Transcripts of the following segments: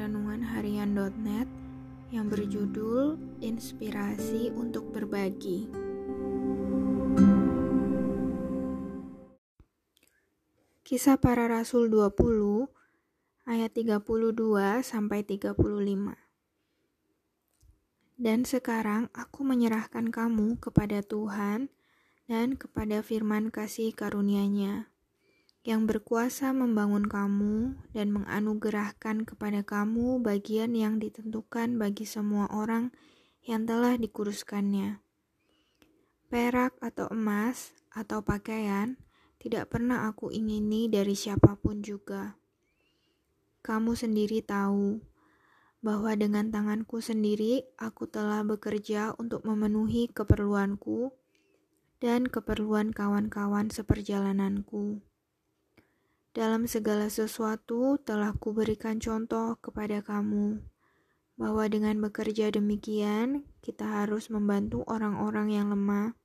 tulisan.net yang berjudul Inspirasi untuk Berbagi. Kisah para Rasul 20 ayat 32 sampai 35. Dan sekarang aku menyerahkan kamu kepada Tuhan dan kepada firman kasih karunia-Nya yang berkuasa membangun kamu dan menganugerahkan kepada kamu bagian yang ditentukan bagi semua orang yang telah dikuruskannya. Perak atau emas atau pakaian tidak pernah aku ingini dari siapa pun juga. Kamu sendiri tahu bahwa dengan tanganku sendiri aku telah bekerja untuk memenuhi keperluanku dan keperluan kawan-kawan seperjalananku. Dalam segala sesuatu telah kuberikan contoh kepada kamu bahwa dengan bekerja demikian kita harus membantu orang-orang yang lemah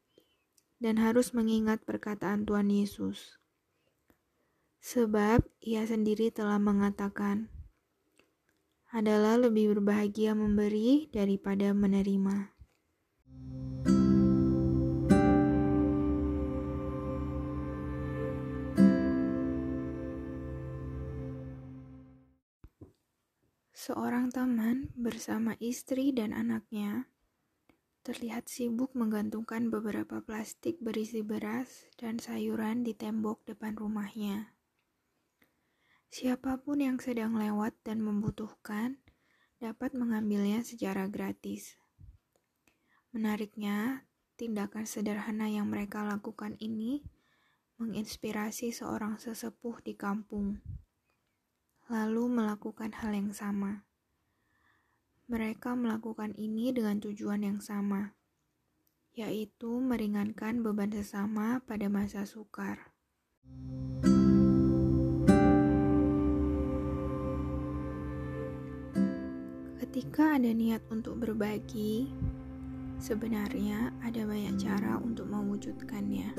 dan harus mengingat perkataan Tuhan Yesus. Sebab ia sendiri telah mengatakan, adalah lebih berbahagia memberi daripada menerima. Seorang teman bersama istri dan anaknya terlihat sibuk menggantungkan beberapa plastik berisi beras dan sayuran di tembok depan rumahnya. Siapa pun yang sedang lewat dan membutuhkan dapat mengambilnya secara gratis. Menariknya, tindakan sederhana yang mereka lakukan ini menginspirasi seorang sesepuh di kampung lalu melakukan hal yang sama. Mereka melakukan ini dengan tujuan yang sama, yaitu meringankan beban sesama pada masa sukar. Ketika ada niat untuk berbagi, sebenarnya ada banyak cara untuk mewujudkannya.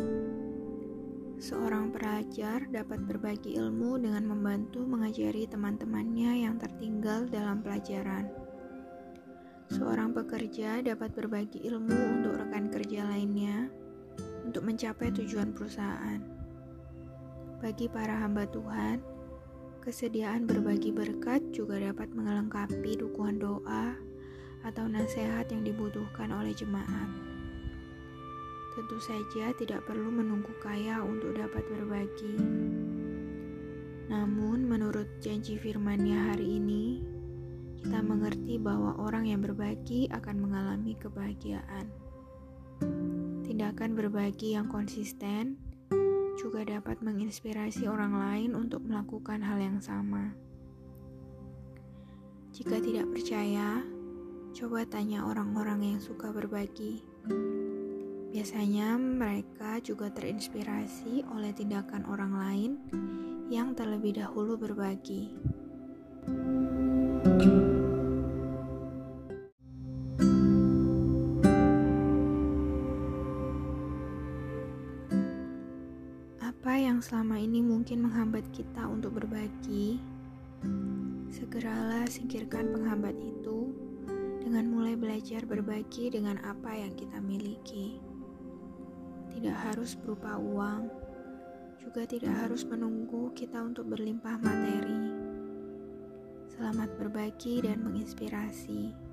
Seorang pelajar dapat berbagi ilmu dengan membantu mengajari teman-temannya yang tertinggal dalam pelajaran. Seorang pekerja dapat berbagi ilmu untuk rekan kerja lainnya untuk mencapai tujuan perusahaan. Bagi para hamba Tuhan, kesediaan berbagi berkat juga dapat melengkapi dukungan doa atau nasihat yang dibutuhkan oleh jemaat. Tentu saja tidak perlu menunggu kaya untuk dapat berbagi. Namun menurut janji firmannya hari ini, kita mengerti bahwa orang yang berbagi akan mengalami kebahagiaan. Tindakan berbagi yang konsisten juga dapat menginspirasi orang lain untuk melakukan hal yang sama. Jika tidak percaya, coba tanya orang-orang yang suka berbagi. Biasanya mereka juga terinspirasi oleh tindakan orang lain yang terlebih dahulu berbagi. Apa yang selama ini mungkin menghambat kita untuk berbagi? Segeralah singkirkan penghambat itu dengan mulai belajar berbagi dengan apa yang kita miliki tidak harus berupa uang, juga tidak harus menunggu kita untuk berlimpah materi. Selamat berbagi dan menginspirasi.